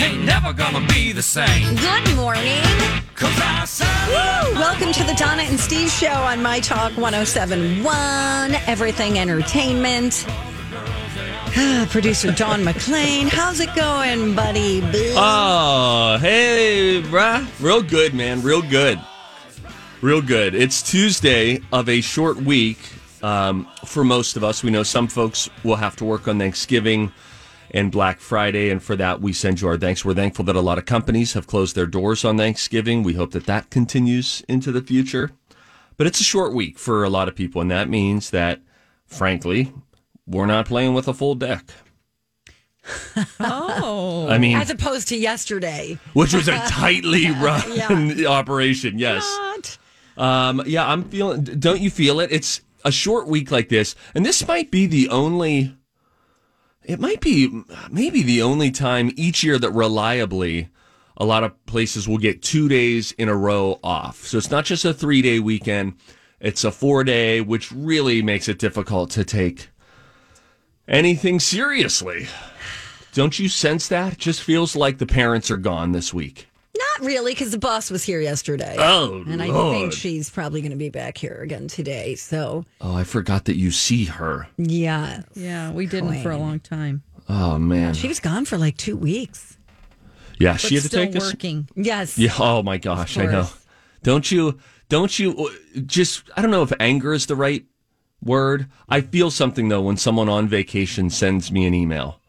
Ain't never gonna be the same. Good morning. Cause Welcome to the Donna and Steve Show on My Talk 1071, Everything Entertainment. Producer Don McClain. How's it going, buddy? Boo? Oh, hey, bruh. Real good, man. Real good. Real good. It's Tuesday of a short week um, for most of us. We know some folks will have to work on Thanksgiving and Black Friday, and for that, we send you our thanks. We're thankful that a lot of companies have closed their doors on Thanksgiving. We hope that that continues into the future. But it's a short week for a lot of people, and that means that, frankly, we're not playing with a full deck. oh. I mean, As opposed to yesterday. which was a tightly run operation. Yes. What? Um, yeah, I'm feeling. Don't you feel it? It's a short week like this, and this might be the only. It might be maybe the only time each year that reliably a lot of places will get two days in a row off. So it's not just a three day weekend; it's a four day, which really makes it difficult to take anything seriously. Don't you sense that? It just feels like the parents are gone this week. Not really, because the boss was here yesterday. Oh, and I Lord. think she's probably going to be back here again today. So, Oh, I forgot that you see her. yeah. Yeah, we didn't for a long time. Oh man. She was gone for like two weeks. Yeah, But she had to still take us. working. Yes. Yeah. Oh my gosh, I know. Don't you? Don't you? uh, Just I don't know if anger is the right word. I feel something though when someone on vacation sends me an email.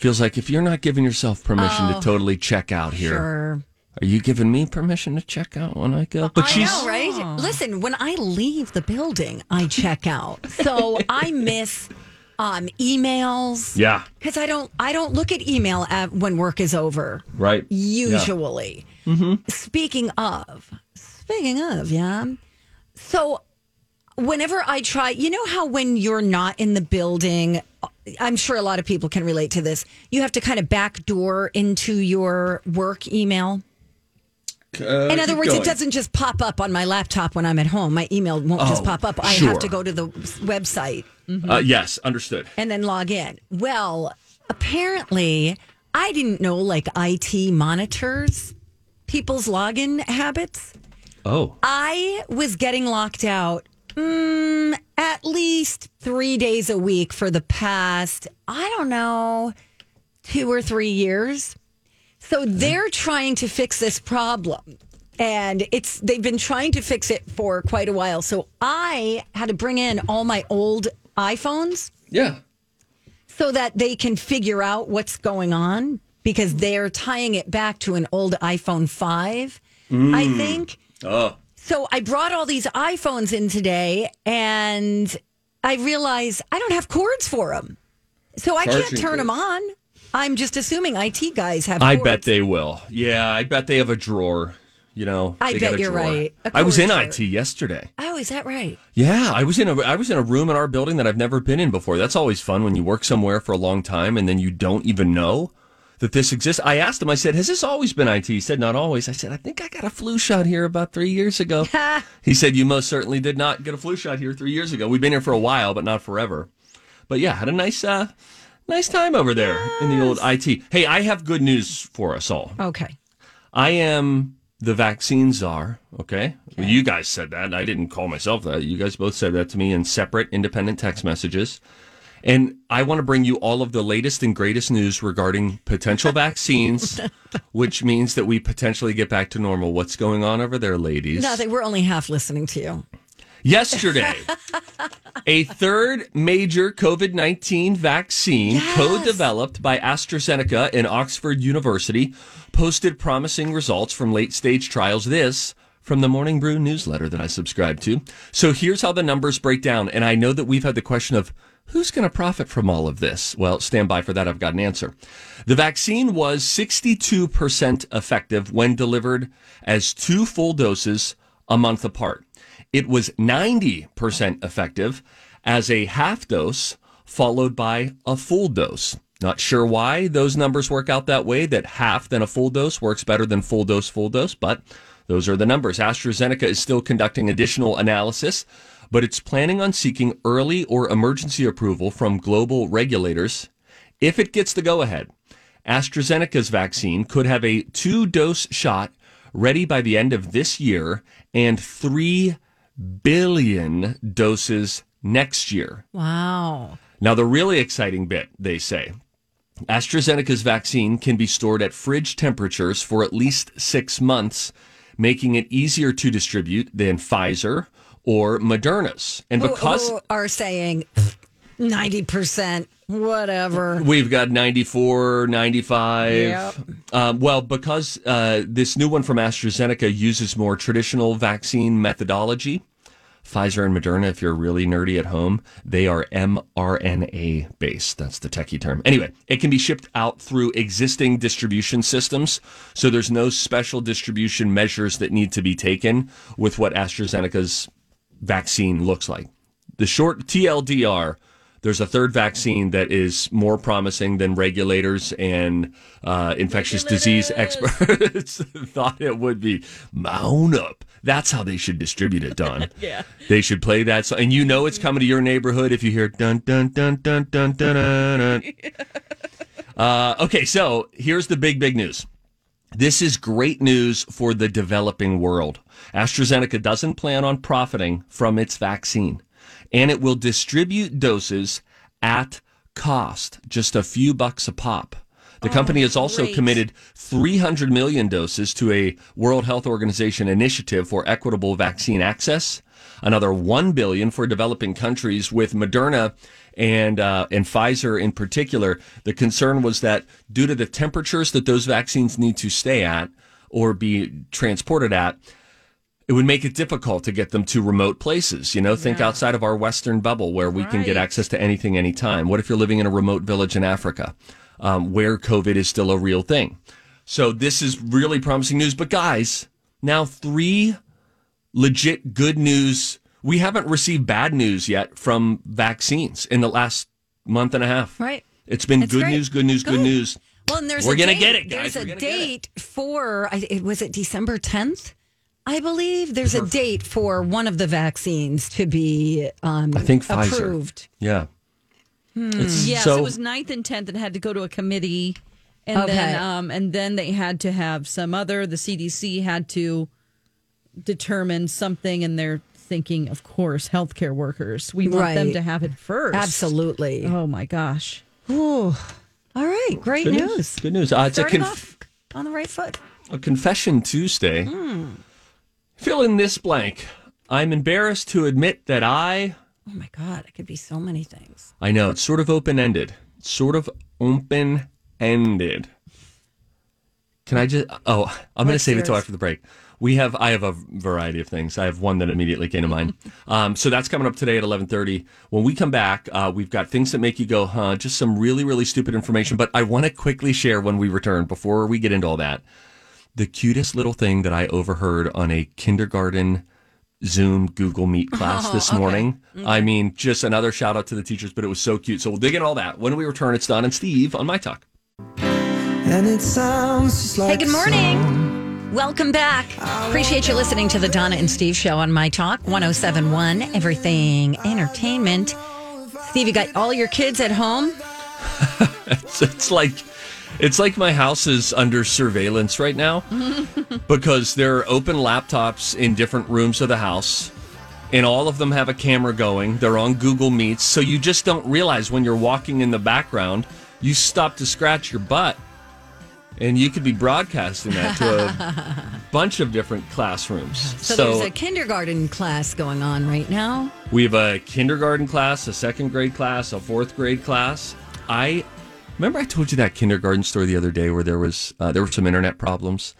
Feels like if you're not giving yourself permission to totally check out here, Sure. are you giving me permission to check out when I go? But I she's know, right? Listen, when I leave the building, I check out. So I miss um, emails. yeah, Because I don't, I don't look at email at, when work is over. right. Usually. Speaking of, speaking of, yeah. So whenever I try, you know how when you're not in the building, I'm sure a lot of people can relate to this. You have to kind of backdoor into your work email. Uh, In other words, it doesn't just pop up on my laptop when I'm at home. My email won't just Oh, pop up. I sure. have to go to the website Uh, yes, understood. and then log in. Well, apparently, I didn't know like IT monitors people's login habits. Oh, I was getting locked out mm, at least three days a week for the past, I don't know, two or three years. So mm-hmm. they're trying to fix this problem. And it's they've been trying to fix it for quite a while. So I had to bring in all my old iPhones yeah. so that they can figure out what's going on because they're tying it back to an old iPhone 5, I mm. think. Oh, So I brought all these iPhones in today and I realized I don't have cords for them. So I can't Charging turn them on. I'm just assuming IT guys have I cords. bet they will. Yeah, I bet they have a drawer. You know, I bet you're drawer. right. A I was in cord IT yesterday. Oh, is that right? Yeah, I was in a I was in a room in our building that I've never been in before. That's always fun when you work somewhere for a long time and then you don't even know that this exists. I asked him. I said, "Has this always been IT?" He said, "Not always." I said, "I think I got a flu shot here about three years ago." he said, "You most certainly did not get a flu shot here three years ago. We've been here for a while, but not forever." But yeah, had a nice uh, nice time over there in the old IT. Hey, I have good news for us all. Okay. I am the vaccine czar. Okay? Well, you guys said that. I didn't call myself that. You guys both said that to me in separate, independent text messages. And I want to bring you all of the latest and greatest news regarding potential vaccines, which means that we potentially get back to normal. What's going on over there, ladies? Nothing. We're only half listening to you. Yesterday, a third major COVID 19 vaccine Yes. co developed by AstraZeneca and Oxford University posted promising results from late stage trials. This from the Morning Brew newsletter that I subscribe to. So here's how the numbers break down. And I know that we've had the question of who's going to profit from all of this? Well, stand by for that. I've got an answer. The vaccine was 62% effective when delivered as two full doses a month apart. It was 90% effective as a half dose followed by a full dose. Not sure why those numbers work out that way, that half then a full dose works better than full dose, full dose, but those are the numbers. AstraZeneca is still conducting additional analysis, but it's planning on seeking early or emergency approval from global regulators if it gets the go ahead. AstraZeneca's vaccine could have a two dose shot ready by the end of this year and 3 billion doses next year. Wow. Now, the really exciting bit, they say AstraZeneca's vaccine can be stored at fridge temperatures for at least six months, making it easier to distribute than Pfizer or Moderna's. And because Who are saying 90%, whatever. We've got 94, 95. Yep. Um, well, because uh, this new one from AstraZeneca uses more traditional vaccine methodology, Pfizer and Moderna, if you're really nerdy at home, they are mRNA based. That's the techie term. Anyway, it can be shipped out through existing distribution systems. So there's no special distribution measures that need to be taken with what AstraZeneca's vaccine looks like. The short TLDR, there's a third vaccine that is more promising than regulators and uh, infectious disease experts thought it would be. Mount up. That's how they should distribute it, Don. yeah. They should play that song. And you know it's coming to your neighborhood if you hear dun dun dun dun dun dun dun. dun. Uh, okay, so here's the big, big news. This is great news for the developing world. AstraZeneca doesn't plan on profiting from its vaccine, and it will distribute doses at cost, just a few bucks a pop. The company has also great. committed 300 million doses to a World Health Organization initiative for equitable vaccine access, another 1 billion for developing countries with Moderna and uh, and Pfizer in particular. The concern was that due to the temperatures that those vaccines need to stay at or be transported at, it would make it difficult to get them to remote places. You know, think outside of our Western bubble where we can get access to anything anytime. What if you're living in a remote village in Africa um, where COVID is still a real thing? So this is really promising news. But guys, now three legit good news. We haven't received bad news yet from vaccines in the last month and a half. Right. It's been good news, good news, good, Good. news. Well, and there's We're a gonna date. get it, guys. There's a gonna get it. date for, I- it was it December 10th? I believe there's a date for one of the vaccines to be um, I think Pfizer. approved. Yeah. It's Yes, so it was 9th and 10th and had to go to a committee. And Okay. then um and then they had to have some other the CDC had to determine something and they're thinking of course healthcare workers. We want them Right. to have it first. Absolutely. Oh my gosh. Ooh. All right. Great good news. news. Good news. Uh, it's a, Starting conf- off on the right foot. a confession Tuesday. Fill in this blank. I'm embarrassed to admit that I. Oh my God. It could be so many things. I know it's sort of open ended. Sort of open ended. Can I just? Oh, I'm going to save it till after the break. We have. I have a variety of things. I have one that immediately came to mind. Um, so that's coming up today at 11:30. When we come back, uh, we've got things that make you go, huh? Just some really, really stupid information. But I want to quickly share when we return before we get into all that. The cutest little thing that I overheard on a kindergarten Zoom Google Meet oh, class Oh, this morning. I mm-hmm. mean, just another shout out to the teachers, but it was so cute. So we'll dig in all that. When we return, it's Don and Steve on My Talk. And it sounds just like Hey, good morning. Welcome back. Appreciate you listening to the Donna and Steve show on My Talk 1071, Everything Entertainment. Steve, you got all your kids at home? It's, it's like it's like my house is under surveillance right now because there are open laptops in different rooms of the house. and all of them have a camera going. They're on Google Meets, so you just don't realize when you're walking in the background, you stop to scratch your butt, and you could be broadcasting that to a bunch of different classrooms. So, there's a kindergarten class going on right now. We have a kindergarten class, a second grade class, a fourth grade class. I remember I told you that kindergarten story the other day where there was uh, there were some internet problems,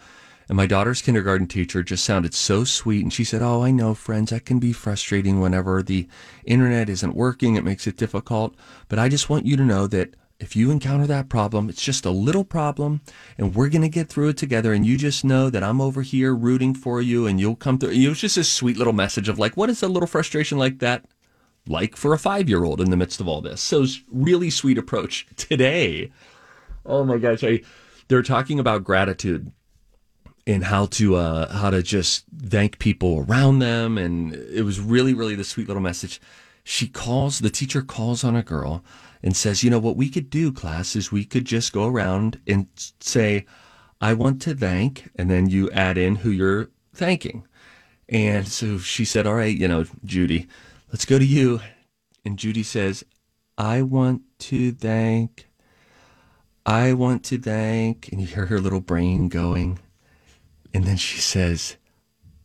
and my daughter's kindergarten teacher just sounded so sweet, and she said, "Oh, I know, friends, that can be frustrating whenever the internet isn't working. It makes it difficult, but I just want you to know that." If you encounter that problem, it's just a little problem and we're going to get through it together. And you just know that I'm over here rooting for you and you'll come through. It was just a sweet little message of like, what is a little frustration like that like for a five year old in the midst of all this. So really sweet approach today. Oh my gosh, I, they're talking about gratitude and how to uh, how to just thank people around them, and it was really really the sweet little message. She calls the teacher calls on a girl and says, you know what we could do, class, is we could just go around and say, I want to thank, and then you add in who you're thanking. And so she said, all right, you know, Judy, let's go to you. And Judy says, I want to thank, I want to thank. And you hear her little brain going. And then she says,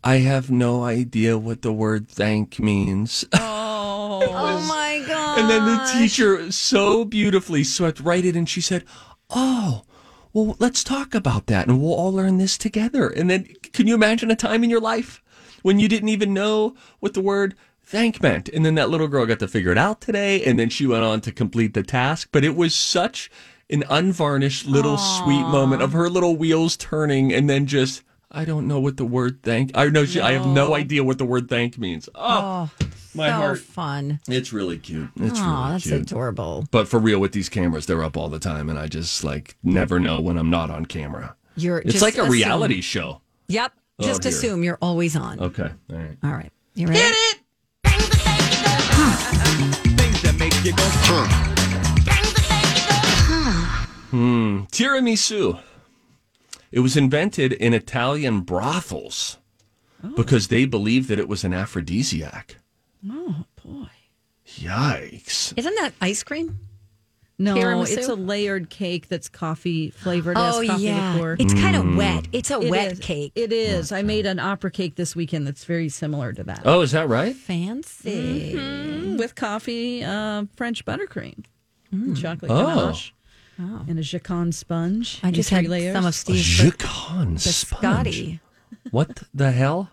I have no idea what the word thank means. Oh. oh my god! and then the teacher so beautifully swept right in and she said, Oh, well, let's talk about that and we'll all learn this together. And then can you imagine a time in your life when you didn't even know what the word thank meant? And then that little girl got to figure it out today and then she went on to complete the task. But it was such an unvarnished little sweet moment of her little wheels turning and then just I don't know what the word thank. I know she, I have no idea what the word thank means. Oh, oh, my so heart. fun. It's really cute. It's Oh, really that's cute. adorable. But for real, with these cameras, they're up all the time, and I just like never know when I'm not on camera. You're It's just like a assume- reality show. Yep. Oh, just dear. assume you're always on. Okay, all right. All right. You ready? Hmm. Tiramisu. It was invented in Italian brothels oh. because they believed that it was an aphrodisiac. Oh boy. Yikes! Isn't that ice cream? No, Tiramisu? it's a layered cake that's coffee flavored. Oh coffee yeah, liqueur. it's kind Mm. of wet. It's a It wet is. cake. It is. I made an opera cake this weekend that's very similar to that. Oh, is that right? Fancy. Mm, With coffee, uh, French buttercream, and chocolate Oh. ganache, and a joconde sponge. I just three had layers. some of A Steve's Joconde sponge. biscotti. What the hell,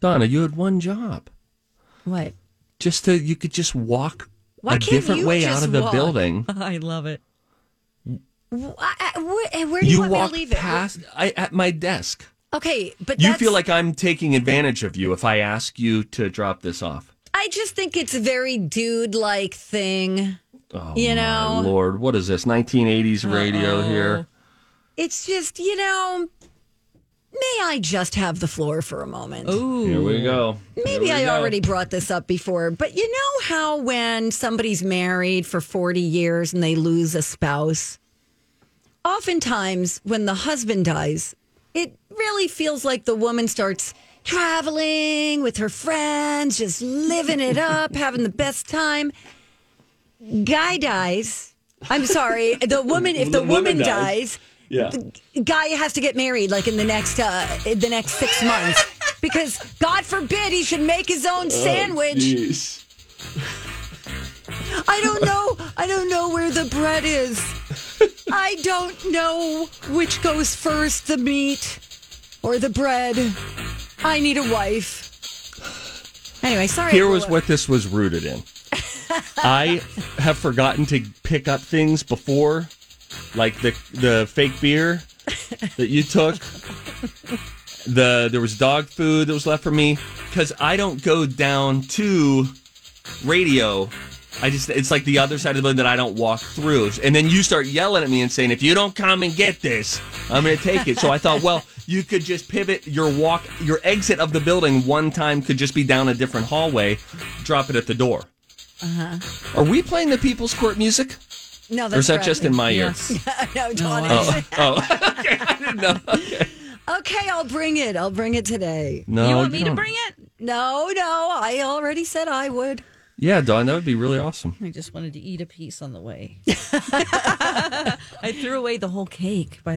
Donna? You had one job. What? Just to you could just walk Why a can't different you way out of the walk? building. I love it. Where, where do you, You want me to leave it? I, at my desk. Okay, but You feel like I'm taking advantage of you if I ask you to drop this off. I just think it's a very dude-like thing. Oh, You my know? Lord, what is this? 1980s radio here. It's just you know. May I just have the floor for a moment? Ooh. Here we go. Maybe we I go. already brought this up before, but you know how when somebody's married for 40 years and they lose a spouse, oftentimes when the husband dies, it really feels like the woman starts traveling with her friends, just living it up, having the best time. Guy dies. I'm sorry, the woman. If the, The woman woman dies. dies, Yeah. guy has to get married like in the next uh the next six months because God forbid he should make his Oh, own sandwich. Jeez. I don't know. I don't know where the bread is. I don't know which goes first, the meat or the bread. I need a wife. Anyway, sorry. Here was what this was rooted in. I have forgotten to pick up things before, like the the fake beer that you took. The there was dog food that was left for me because I don't go down to radio. I just it's like the other side of the building that I don't walk through. And then you start yelling at me and saying, "If you don't come and get this, I'm going to take it." So I thought, well, you could just pivot your walk, your exit of the building one time could just be down a different hallway, drop it at the door. Uh-huh. Are we playing the People's Court music, No, that's or is that Brad. just in my Yes. ear? no, Dawn Oh, is. oh, okay, I didn't know. Okay. Okay, I'll bring it. I'll bring it today. No, you want me to don't. bring it? No, no, I already said I would. Yeah, Dawn, that would be really awesome. I just wanted to eat a piece on the way. I threw away the whole cake. By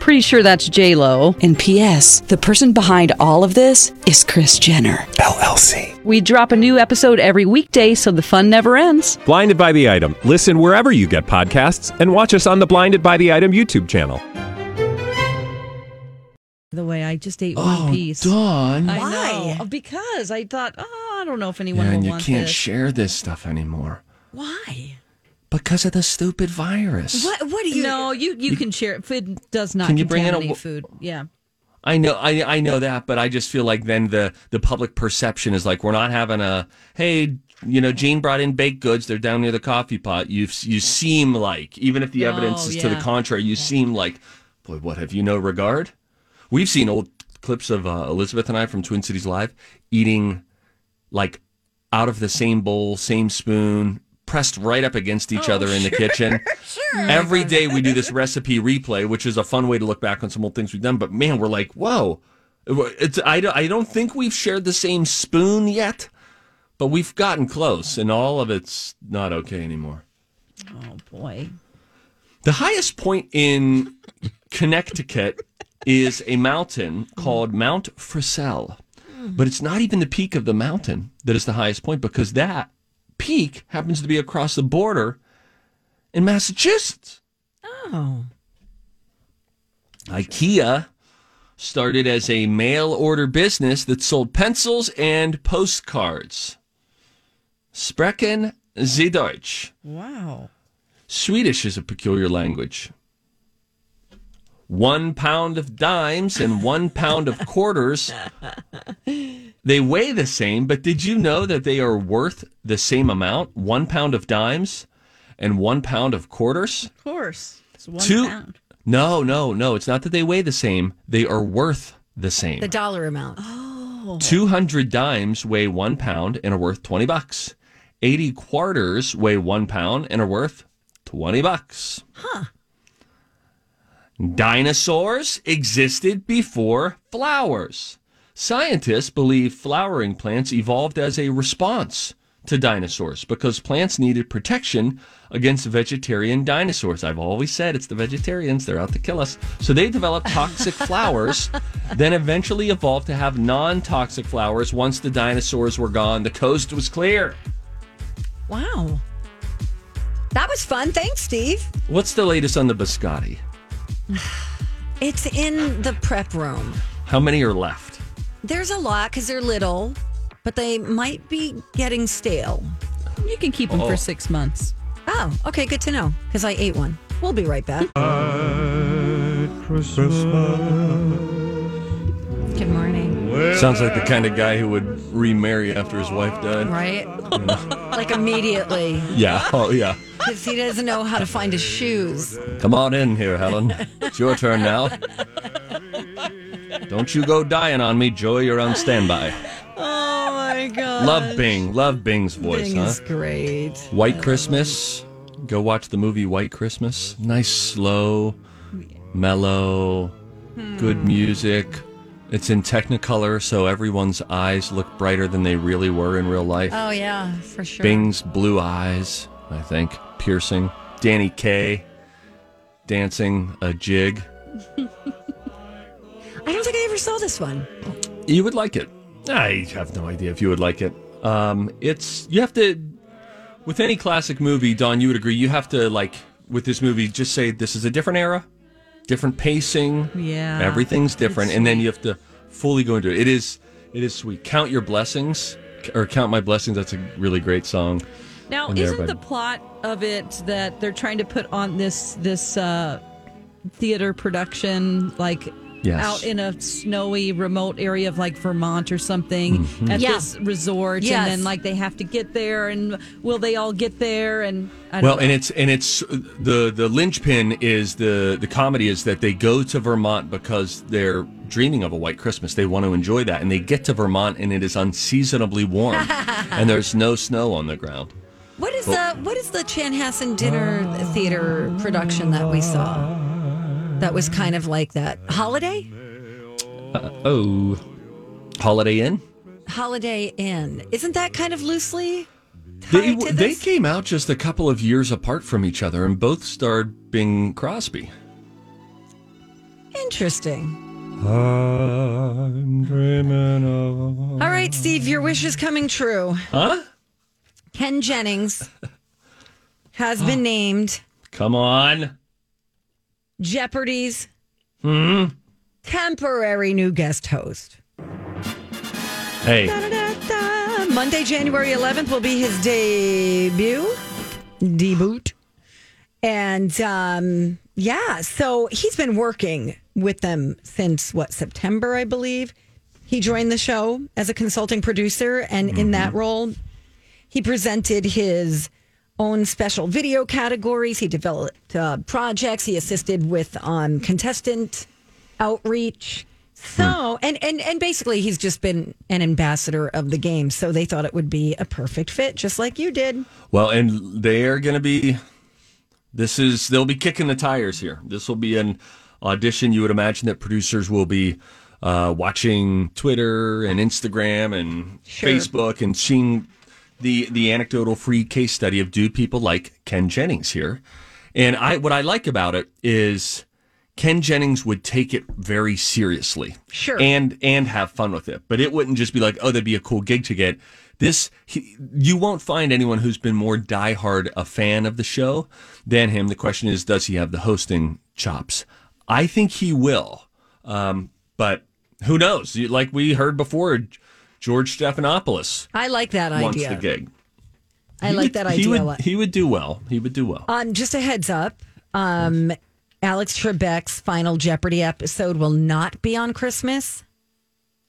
Pretty sure that's J Lo. And P.S. The person behind all of this is Kris Jenner LLC. We drop a new episode every weekday, so the fun never ends. Blinded by the item. Listen wherever you get podcasts, and watch us on the Blinded by the Item YouTube channel. the way, I just ate Oh, one piece. Dawn. I Why? know oh, because I thought, oh, I don't know if anyone Yeah, and you want can't this. share this stuff anymore Why? Because of the stupid virus. What? What do you? no, you you can share it. Food does not Can you bring in a contaminate food. Yeah. I know, I I know that, but I just feel like then the the public perception is like we're not having a hey, you know, Gene brought in baked goods. They're down near the coffee pot. You you seem like even if the Oh, evidence is to the contrary, you seem like boy. What have you no regard? We've seen old clips of uh, Elizabeth and I from Twin Cities Live eating like out of the same bowl, same spoon, pressed right up against each oh, other in the kitchen. Oh Every day we do this recipe replay, which is a fun way to look back on some old things we've done. But man, we're like, whoa. It's, I, don't, I don't think we've shared the same spoon yet, but we've gotten close, and all of it's not okay anymore. Oh boy. The highest point in Connecticut is a mountain called Mount Frissell. But it's not even the peak of the mountain that is the highest point because that peak happens to be across the border in Massachusetts. Oh. IKEA started as a mail order business that sold pencils and postcards. Sprechen Sie Deutsch. Wow. Swedish is a peculiar language. One pound of dimes and one pound of quarters. They weigh the same, but did you know that they are worth the same amount? One pound of dimes and one pound of quarters? Of course. It's one Two. pound. No, no, no. It's not that they weigh the same. They are worth the same. The dollar amount. 200 dimes weigh one pound and are worth 20 bucks. 80 quarters weigh one pound and are worth 20 bucks. Huh. Dinosaurs existed before flowers. Scientists believe flowering plants evolved as a response to dinosaurs because plants needed protection against vegetarian dinosaurs. I've always said it's the vegetarians, they're out to kill us. So they developed toxic flowers, then eventually evolved to have non toxic flowers once the dinosaurs were gone. The coast was clear. Wow. That was fun. Thanks, Steve. What's the latest on the biscotti? It's in the prep room. How many are left? There's a lot because they're little, but they might be getting stale. You can keep them Oh. for six months. Oh, okay. Good to know because I ate one. We'll be right back. Good morning. Sounds like the kind of guy who would remarry after his wife died. Right? like immediately Yeah. Oh, yeah. because he doesn't know how to find his shoes. Come on in here, Helen. It's your turn now. Don't you go dying on me, Joy. You're on standby. Oh my God. Love Bing. Love Bing's voice, Bing huh? is great. White Christmas. Go watch the movie White Christmas. Nice, slow, mellow, good hmm. music. It's in Technicolor, so everyone's eyes look brighter than they really were in real life. Oh yeah, for sure. Bing's blue eyes, I think, piercing. Danny Kaye dancing a jig. I don't think I ever saw this one. You would like it. I have no idea if you would like it. Um, it's you have to with any classic movie, Don. You would agree. You have to like with this movie, just say this is a different era, different pacing. Yeah. everything's different, and then you have to fully go into it. It is It is sweet. Count your blessings or count my blessings. That's a really great song. Now, there, isn't but- the plot of it that they're trying to put on this this uh, theater production like Yes. out in a snowy remote area of like Vermont or something Mhm. at Yeah. this resort Yes. and then like they have to get there and will they all get there and I Well, know. and it's and it's the the linchpin is the the comedy is that they go to Vermont because they're dreaming of a white Christmas. They want to enjoy that, and they get to Vermont and it is unseasonably warm, and there's no snow on the ground. What is the what is the Chanhassen Dinner Theater production that we saw? That was kind of like that. Holiday? Uh, oh, Holiday Inn. Holiday Inn. Isn't that kind of loosely They tied to they came out just a couple of years apart from each other, and both starred Bing Crosby. Interesting. I'm dreaming of. All right, Steve, your wish is coming true. Huh? Ken Jennings has been named Come on. Jeopardy's Hmm. temporary new guest host. Hey. Da-da-da-da. Monday, January 11th will be his debut. Debut. And um, yeah, so he's been working with them since what, September, I believe. He joined the show as a consulting producer, and in that role, he presented his own special video categories. He developed uh, projects. He assisted with um, contestant outreach. So, and, and and basically, he's just been an ambassador of the game. So they thought it would be a perfect fit, just like you did. Well, and they're going to be. This is they'll be kicking the tires here. This will be an audition. You would imagine that producers will be uh, watching Twitter and Instagram and Sure. Facebook and seeing the the anecdotal free case study of do people like Ken Jennings here. And I what I like about it is Ken Jennings would take it very seriously. Sure. And and have fun with it. But it wouldn't just be like, oh, that'd be a cool gig to get. This he, you won't find anyone who's been more diehard a fan of the show than him. The question is, does he have the hosting chops? I think he will. Um, but who knows? Like we heard before, George Stephanopoulos I like that wants idea. the gig. I He like would- that He idea a would, lot. he would do well. He would do well. Um, just a heads up. Um, Alex Trebek's final Jeopardy episode will not be on Christmas.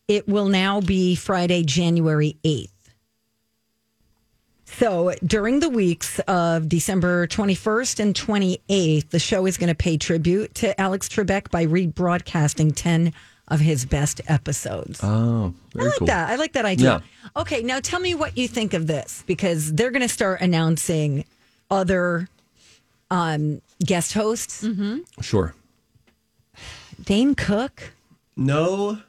It will now be Friday, January 8th. So during the weeks of December 21st and 28th, the show is going to pay tribute to Alex Trebek by rebroadcasting 10 of his best episodes. Oh, I like that. I like that idea. Okay, now tell me what you think of this because they're going to start announcing other um, guest hosts. Mm-hmm. Sure. Dane Cook. No.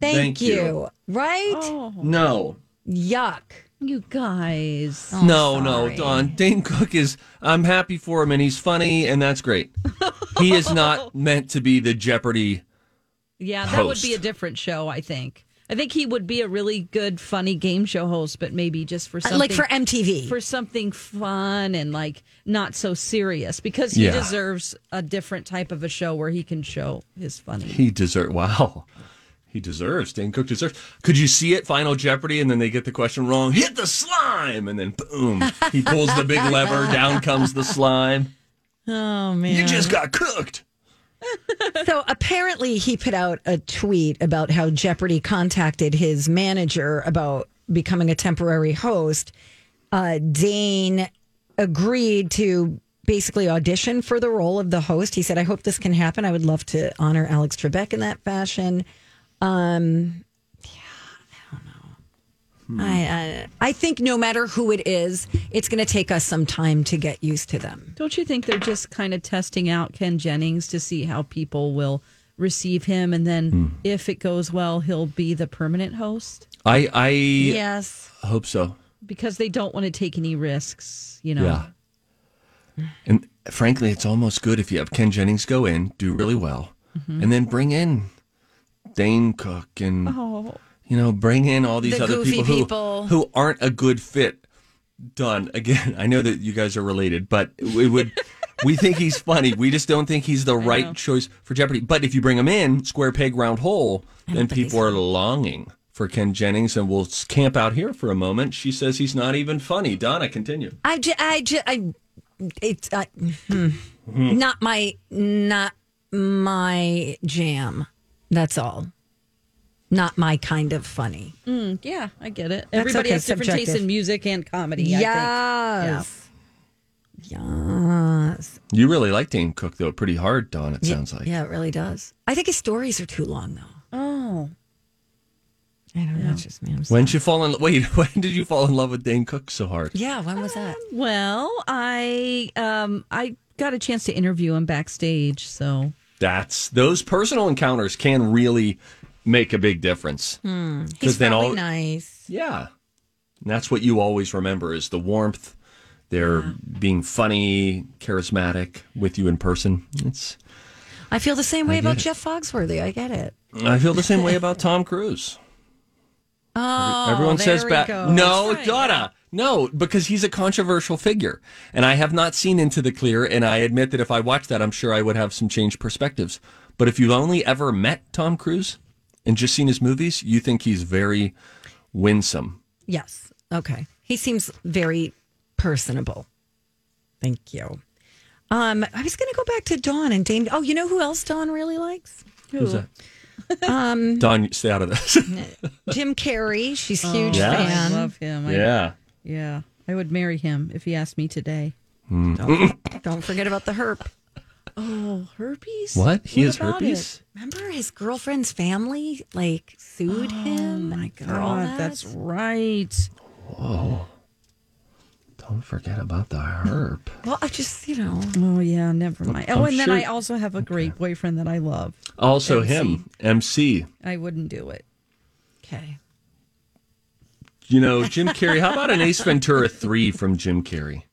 Thank, Thank you. you. Right? No. Yuck. you guys. no, no, Don. Dane Cook is. I'm happy for him, and he's funny, and that's great. he is not meant to be the Jeopardy. Yeah, that would be a different show, I think. I think he would be a really good, funny game show host, but maybe just for Uh, something like for MTV. for something fun and like not so serious because he Yeah. deserves a different type of a show where he can show his funny. He deserves. Wow. He deserves. Dan Cook deserves. Could you see it? Final Jeopardy, and then they get the question wrong. Hit the slime, and then boom, he pulls the big lever. Down comes the slime. oh man. You just got cooked. so apparently he put out a tweet about how Jeopardy contacted his manager about becoming a temporary host. Uh, Dane agreed to basically audition for the role of the host. He said, I hope this can happen. I would love to honor Alex Trebek in that fashion. Um, I. I, I I think no matter who it is, it's going to take us some time to get used to them. Don't you think they're just kind of testing out Ken Jennings to see how people will receive him and then Hmm. if it goes well, he'll be the permanent host? I I Yes. hope so. Because they don't want to take any risks, you know. Yeah. And frankly, it's almost good if you have Ken Jennings go in, do really well, Mm-hmm. and then bring in Dane Cook and Oh. You know bring in all these The other people who people. who aren't a good fit. Done again. I know that you guys are related, but it would. we think he's funny. We just don't think he's the right choice for Jeopardy. But if you bring him in, square peg round hole, then people are longing for Ken Jennings, and we'll camp out here for a moment. She says he's not even funny. Donna, continue. I, ju- I, ju- I, it's uh, hmm. not my, not my jam. That's all. Not my kind of funny. Mm, yeah, I get it. That's Everybody okay, has different tastes in music and comedy. I Yes. Yes. You really like Dane Cook, though, pretty hard, Don, it Yeah, sounds like. Yeah, it really does. I think his stories are too long, though. Oh, I don't know. It's just me. I'm When did you fall in Wait, when did you fall in love with Dane Cook so hard? Yeah, when was that? well, I um I got a chance to interview him backstage, so That's those personal encounters can really make a big difference. Hmm. Because He's then all nice. Yeah. And that's what you always remember is the warmth, their being funny, charismatic with you in person. It's I feel the same way about it. Jeff Foxworthy. I get it. I feel the same way about Tom Cruise. Oh, Everyone says back. No, Right, Donna. No, because he's a controversial figure. And I have not seen Into the Clear, and I admit that if I watched that, I'm sure I would have some changed perspectives. But if you've only ever met Tom Cruise and just seen his movies, you think he's very winsome. Yes. Okay. He seems very personable. Thank you. Um, I was going to go back to Dawn and Dane. Oh, you know who else Dawn really likes? Who's that? Um, Don, stay out of this. Jim Carrey. She's a huge Yeah. fan. I love him. I- yeah. yeah. I would marry him if he asked me today. Don't, don't forget about the herp. Oh, herpes? What? He has about herpes? Remember his girlfriend's family like sued oh him. Oh my God, that's right. Whoa. Don't forget about the herp. Well, I just you know. Oh yeah, never mind. Oh, I'm Oh, and then I also have a great boyfriend that I love. Also, MC. him, MC. I wouldn't do it. Okay. You know, Jim Carrey. How about an Ace Ventura three from Jim Carrey?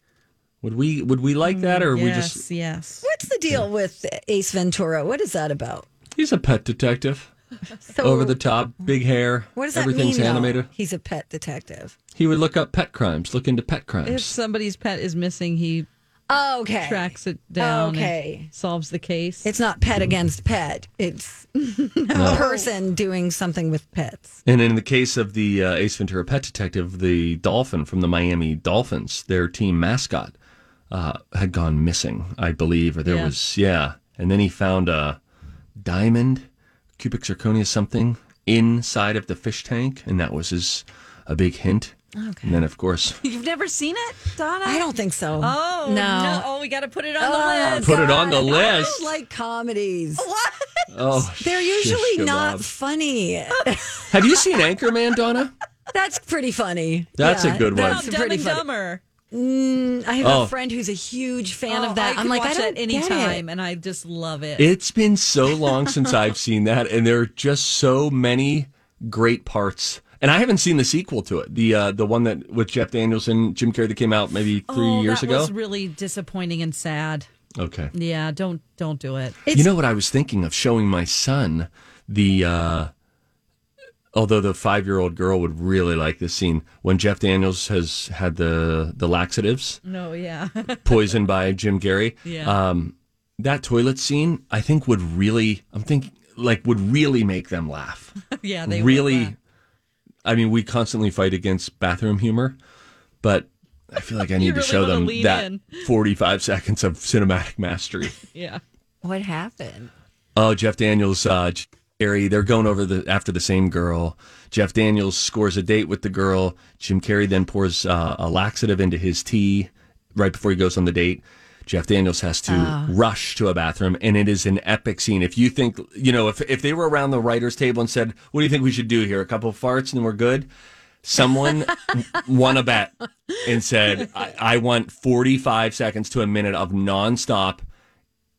Would we would we like that, or we just yes. What's the deal with Ace Ventura? What is that about? he's a pet detective, So over the top, big hair, What does that everything's mean? though? animated. He's a pet detective. He would look up pet crimes, look into pet crimes. If somebody's pet is missing, he Oh, okay. tracks it down. and Okay. solves the case. It's not pet against pet. It's a person doing something with pets. And in the case of the uh, Ace Ventura pet detective, the dolphin from the Miami Dolphins, their team mascot, uh, had gone missing, I believe, or there Yeah. was, yeah. And then he found a diamond, cubic zirconia something, inside of the fish tank, and that was his a big hint. Okay. And then, of course, You've never seen it, Donna? I don't think so. Oh no. no! Oh, we got to put it on Oh, the list. Put it on the God, I list. don't like comedies. What? oh, They're shish usually not kebab. funny. Have you seen Anchorman, Donna? That's pretty funny. That's a good one. No, That's Dumb pretty and funny. Dumber. Mm, I have Oh. a friend who's a huge fan Oh, of that. I I'm like, watch I don't that get anytime, it. and I just love it. It's been so long since I've seen that, and there are just so many great parts. And I haven't seen the sequel to it, the uh, the one that with Jeff Daniels and Jim Carrey that came out maybe three oh, years that ago. was really disappointing and sad. okay, Yeah, don't don't do it. you know what I was thinking of showing my son the. Uh, although the five year old girl would really like this scene when Jeff Daniels has had the the laxatives No, yeah, poisoned by Jim Carrey. Yeah. Um, that toilet scene, I think, would really. I'm thinking like would really make them laugh. yeah. They really Will, uh, I mean, we constantly fight against bathroom humor, but I feel like I need to show wanna them that in. 45 seconds of cinematic mastery. yeah. What happened? Oh, Jeff Daniels, uh, Carrey, they're going over the after the same girl. Jeff Daniels scores a date with the girl. Jim Carrey then pours uh, a laxative into his tea right before he goes on the date. Jeff Daniels has to rush to a bathroom, and it is an epic scene. If you think, you know, if if they were around the writers' table and said, "What do you think we should do here? A couple of farts and we're good." Someone won a bet and said, I, "I want forty-five seconds to a minute of nonstop,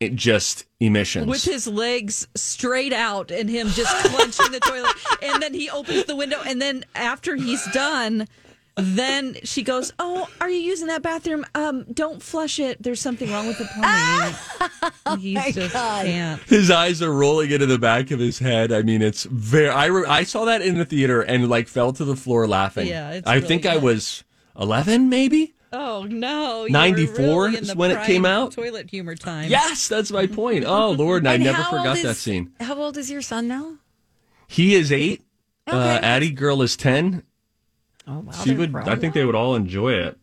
it just emissions." With his legs straight out and him just clenching the toilet, and then he opens the window, and then after he's done. Then she goes, "Oh, are you using that bathroom? Um, don't flush it. There's something wrong with the plumbing." he just God. can't. his eyes are rolling into the back of his head. I mean, it's very. I re- I saw that in the theater and like fell to the floor laughing. Yeah, it's I really think I was eleven, maybe. Oh no! 94 really is when it came out? Toilet humor time. Yes, that's my point. Oh Lord, and I And never forgot is- that scene. How old is your son now? He is eight, Uh, Addie girl is ten. Oh wow, she would. grown. I think they would all enjoy it.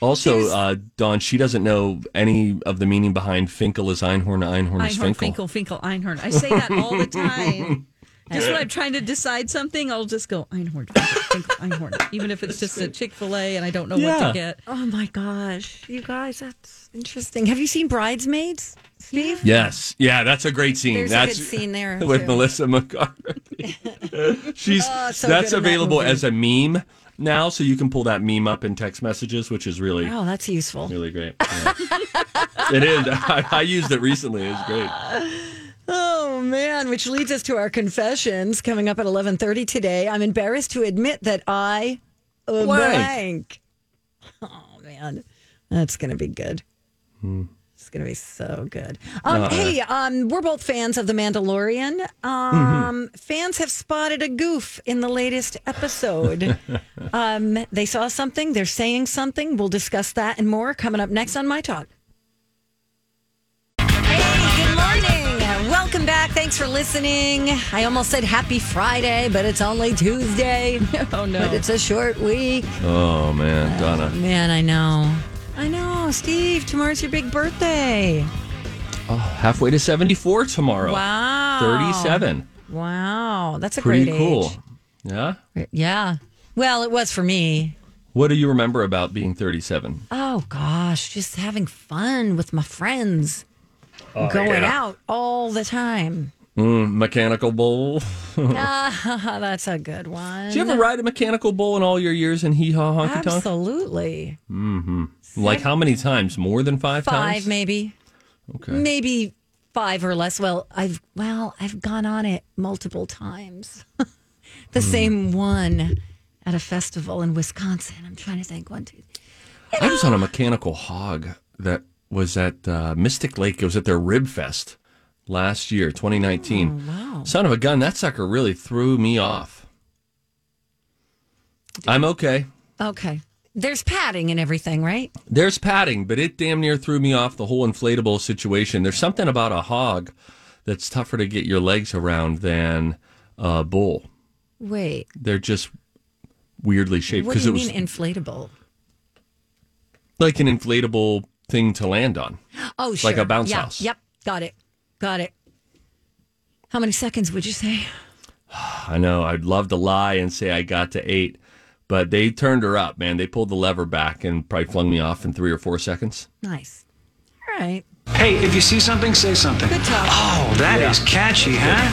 Also, uh, Dawn, she doesn't know any of the meaning behind Finkel is Einhorn, Einhorn is Einhorn, Finkel. Finkel, Finkel, Einhorn. I say that all the time. Just when I'm trying to decide something, I'll just go Einhorn, Finkel, Finkel, Einhorn. Even if it's just a Chick Fil A and I don't know what Yeah. to get. Oh my gosh, you guys, that's interesting. Have you seen Bridesmaids, Steve? Yes, yeah, that's a great scene. There's a that's good scene there, with too. Melissa McCarthy. She's Oh, so that's good in that available movie. as a meme now, so you can pull that meme up in text messages, which is really Oh, that's useful. really great. Yeah. it is. I, I used it recently. It was great. Oh man, which leads us to our confessions coming up at 11:30 today. I'm embarrassed to admit that I uh, blank. Oh man. That's going to be good. It's going to be so good. Um, Uh, hey, um, we're both fans of The Mandalorian. Um, Fans have spotted a goof in the latest episode. um, they saw something. They're saying something. We'll discuss that and more coming up next on My Talk. Listening. I almost said happy Friday, but it's only Tuesday. Oh no. But it's a short week. Oh man, Donna. Man, I know. I know. Steve, tomorrow's your big birthday. Oh, halfway to seventy-four tomorrow. Wow. Thirty-seven. Wow. That's a Pretty great cool. age. Yeah. Yeah. Well, it was for me. What do you remember about being thirty-seven? Oh, gosh. Just having fun with my friends. Oh, Going yeah. out all the time. Mm, mechanical bull. ah, that's a good one. Did you ever ride a mechanical bull in all your years in Hee Haw Honky Tonk? Absolutely. Mm-hmm. Like how many times? More than five, Five, times? maybe. Okay. Maybe five or less. Well, I've well, I've gone on it multiple times. the same one at a festival in Wisconsin. I'm trying to think. One, two. I was on a mechanical hog that was at uh, Mystic Lake. It was at their Rib Fest last year, 2019. wow. Son of a gun, that sucker really threw me off. I'm okay. Okay. There's padding and everything, right? There's padding, but it damn near threw me off the whole inflatable situation. There's something about a hog that's tougher to get your legs around than a bull. Wait. They're just weirdly shaped What do you it was mean inflatable? like an inflatable thing to land on. Oh, sure. Like a bounce yeah. house. Yep. Got it. Got it. How many seconds would you say? I know. I'd love to lie and say I got to eight, but they turned her up, man. They pulled the lever back and probably flung me off in three or four seconds. Nice. All right. Hey, if you see something, say something. Good talk. Oh, that is catchy, huh?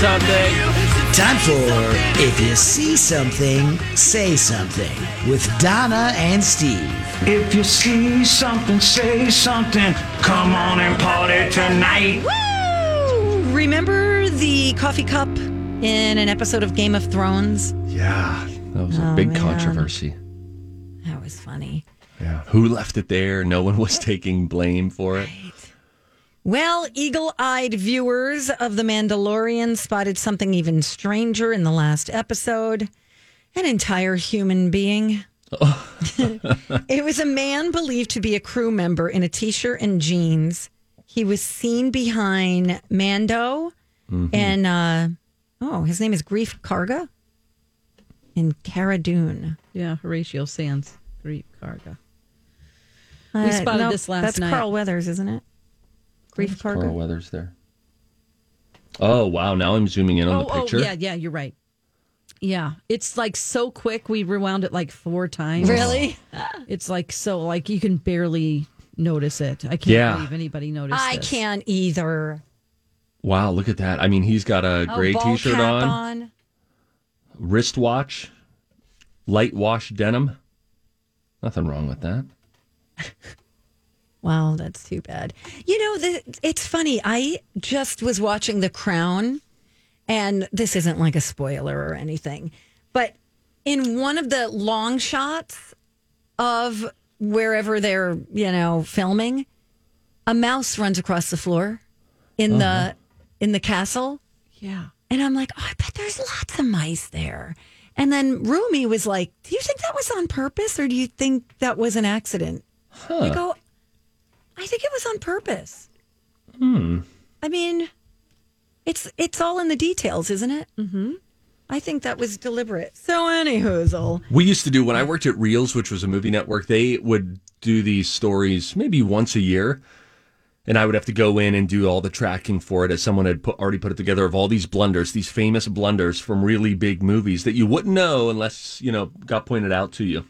Something. Time for If You See Something, Say Something with Donna and Steve. If you see something, say something. Come on and party tonight. Woo! Remember the coffee cup in an episode of Game of Thrones? Yeah, that was a Oh, big man. controversy. That was funny. Yeah. Who left it there? No one was taking blame for it. Well, eagle eyed viewers of The Mandalorian spotted something even stranger in the last episode an entire human being. it was a man believed to be a crew member in a t shirt and jeans. He was seen behind Mando and, uh, oh, his name is Greef Karga in Cara Dune. Yeah, Horatio Sanz, Greef Karga. Uh, We spotted no, this last that's night. Carl Weathers, isn't it? Greef Carl Karga. Weathers there. Oh wow! Now I'm zooming in on Oh, the oh, picture. yeah, yeah, you're right. Yeah, it's like so quick. We rewound it like four times. Really? It's like so like you can barely notice it. I can't Yeah. believe anybody noticed. I this. can't either. Wow! Look at that. I mean, he's got a Oh, gray ball T-shirt cap on, on. wristwatch, light wash denim. Nothing wrong with that. Wow, that's too bad. You know, the, it's funny. I just was watching The Crown, and this isn't like a spoiler or anything, but in one of the long shots of wherever they're, you know, filming, a mouse runs across the floor in the uh-huh. in the castle. Yeah. And I'm like, oh, I bet there's lots of mice there. And then Rumi was like, Do you think that was on purpose or do you think that was an accident? I go, I think it was on purpose. Hmm. I mean, It's it's all in the details, isn't it? Mm-hmm. I think that was deliberate. So, any hoozle. We used to do when I worked at Reelz, which was a movie network. They would do these stories maybe once a year, and I would have to go in and do all the tracking for it as someone had put, already put it together of all these blunders, these famous blunders from really big movies that you wouldn't know unless you know got pointed out to you.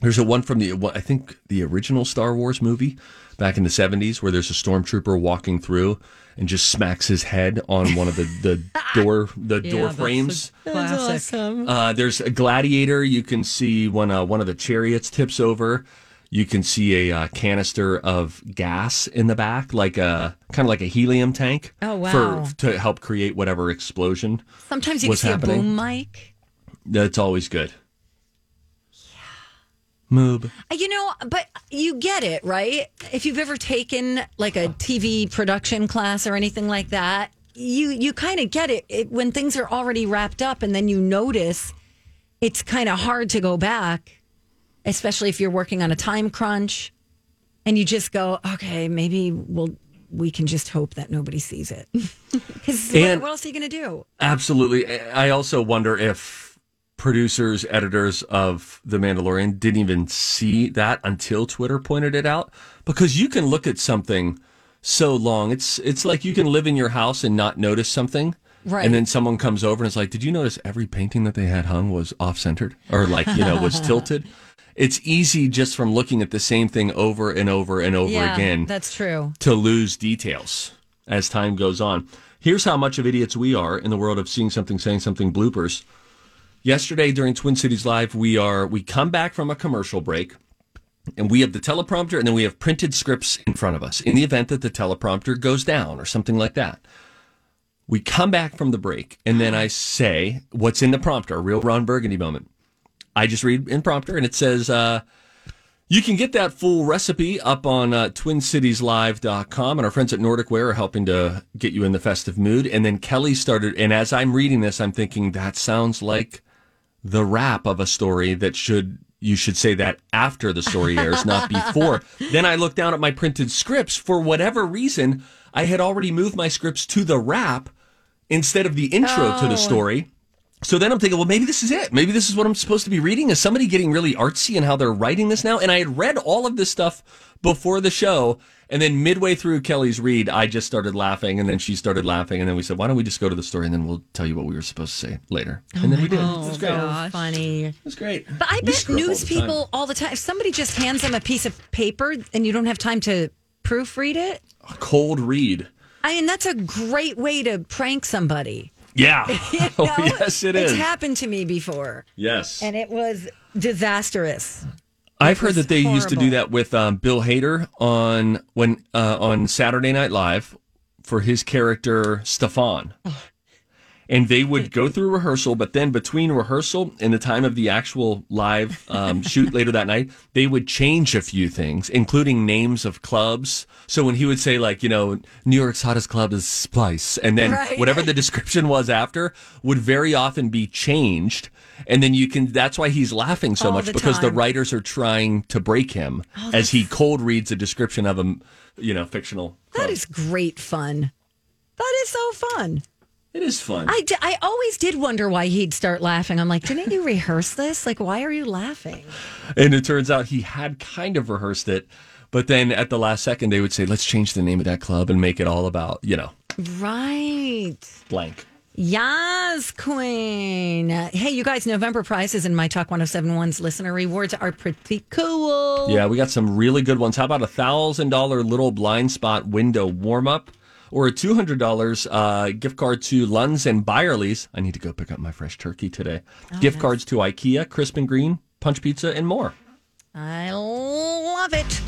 There's a one from the I think the original Star Wars movie back in the 70s where there's a stormtrooper walking through and just smacks his head on one of the, the door the Yeah, door frames. Classic. Uh, there's a gladiator. You can see when uh, one of the chariots tips over. You can see a uh, canister of gas in the back, like a kind of like a helium tank. Oh, wow. For to help create whatever explosion. Sometimes you can see happening. a boom mic. That's always good. Moob. Uh, You know, but you get it, right? If you've ever taken like a TV production class or anything like that, you you kind of get it. it when things are already wrapped up and then you notice it's kind of hard to go back, especially if you're working on a time crunch and you just go, "Okay, maybe we'll we can just hope that nobody sees it." Cuz what, what else are you going to do? Absolutely. I also wonder if producers, editors of The Mandalorian didn't even see that until Twitter pointed it out. Because you can look at something so long. It's it's like you can live in your house and not notice something. Right. And then someone comes over and is like, Did you notice every painting that they had hung was off centered? Or like, you know, was tilted? It's easy just from looking at the same thing over and over and over yeah, again that's true. to lose details as time goes on. Here's how much of idiots we are in the world of seeing something, saying something bloopers. Yesterday during Twin Cities Live, we are we come back from a commercial break and we have the teleprompter and then we have printed scripts in front of us in the event that the teleprompter goes down or something like that. We come back from the break and then I say what's in the prompter, a real Ron Burgundy moment. I just read in prompter and it says, uh, you can get that full recipe up on uh, twincitieslive.com. And our friends at Nordic Ware are helping to get you in the festive mood. And then Kelly started, and as I'm reading this, I'm thinking that sounds like the wrap of a story that should, you should say that after the story airs, not before. Then I looked down at my printed scripts. For whatever reason, I had already moved my scripts to the wrap instead of the intro to Oh. the story. So then I'm thinking, well, maybe this is it. Maybe this is what I'm supposed to be reading. Is somebody getting really artsy in how they're writing this now? And I had read all of this stuff before the show. And then midway through Kelly's read, I just started laughing. And then she started laughing. And then we said, why don't we just go to the story and then we'll tell you what we were supposed to say later. Oh and then we did. It was great. So funny. It was great. But I We bet screw up all news time. people all the time. If somebody just hands them a piece of paper and you don't have time to proofread it, A cold read. I mean that's a great way to prank somebody. Yeah. You oh, yes, it it's happened to me before, yes. and it was disastrous. I've heard that they used to do that with um, Bill Hader on when uh, on Saturday Night Live for his character Stefon. And they would go through rehearsal, but then between rehearsal and the time of the actual live um, shoot later that night, they would change a few things, including names of clubs. So when he would say, like, you know, New York's hottest club is Splice, and then Right. whatever the description was after would very often be changed. And then you can, that's why he's laughing so All much the because the writers are trying to break him oh, as he cold reads a description of a, you know, fictional. That club. is great fun. That is so fun. it is fun. I, d- I always did wonder why he'd start laughing. I'm like, didn't you rehearse this? Like, why are you laughing? and it turns out he had kind of rehearsed it, but then at the last second they would say, let's change the name of that club and make it all about, you know, Right. blank. Yas, Queen. Hey, you guys, November prizes in My Talk 1071's listener rewards are pretty cool. Yeah, we got some really good ones. How about a thousand dollar little blind spot window warm up, or a two hundred dollars uh, gift card to Lunds and Byerly's? I need to go pick up my fresh turkey today. Oh, gift cards to IKEA, Crisp and Green, Punch Pizza, and more. I love it.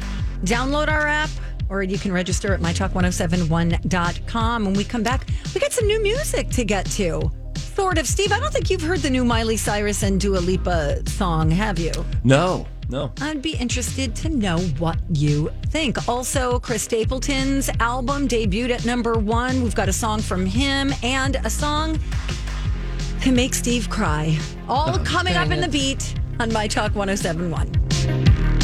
Download our app or you can register at mytalk1071.com. When we come back, we got some new music to get to. Sort of. Steve, I don't think you've heard the new Miley Cyrus and Dua Lipa song, have you? No, no. I'd be interested to know what you think. Also, Chris Stapleton's album debuted at number one. We've got a song from him and a song to make Steve cry. All oh, coming up in the beat on My Talk 1071.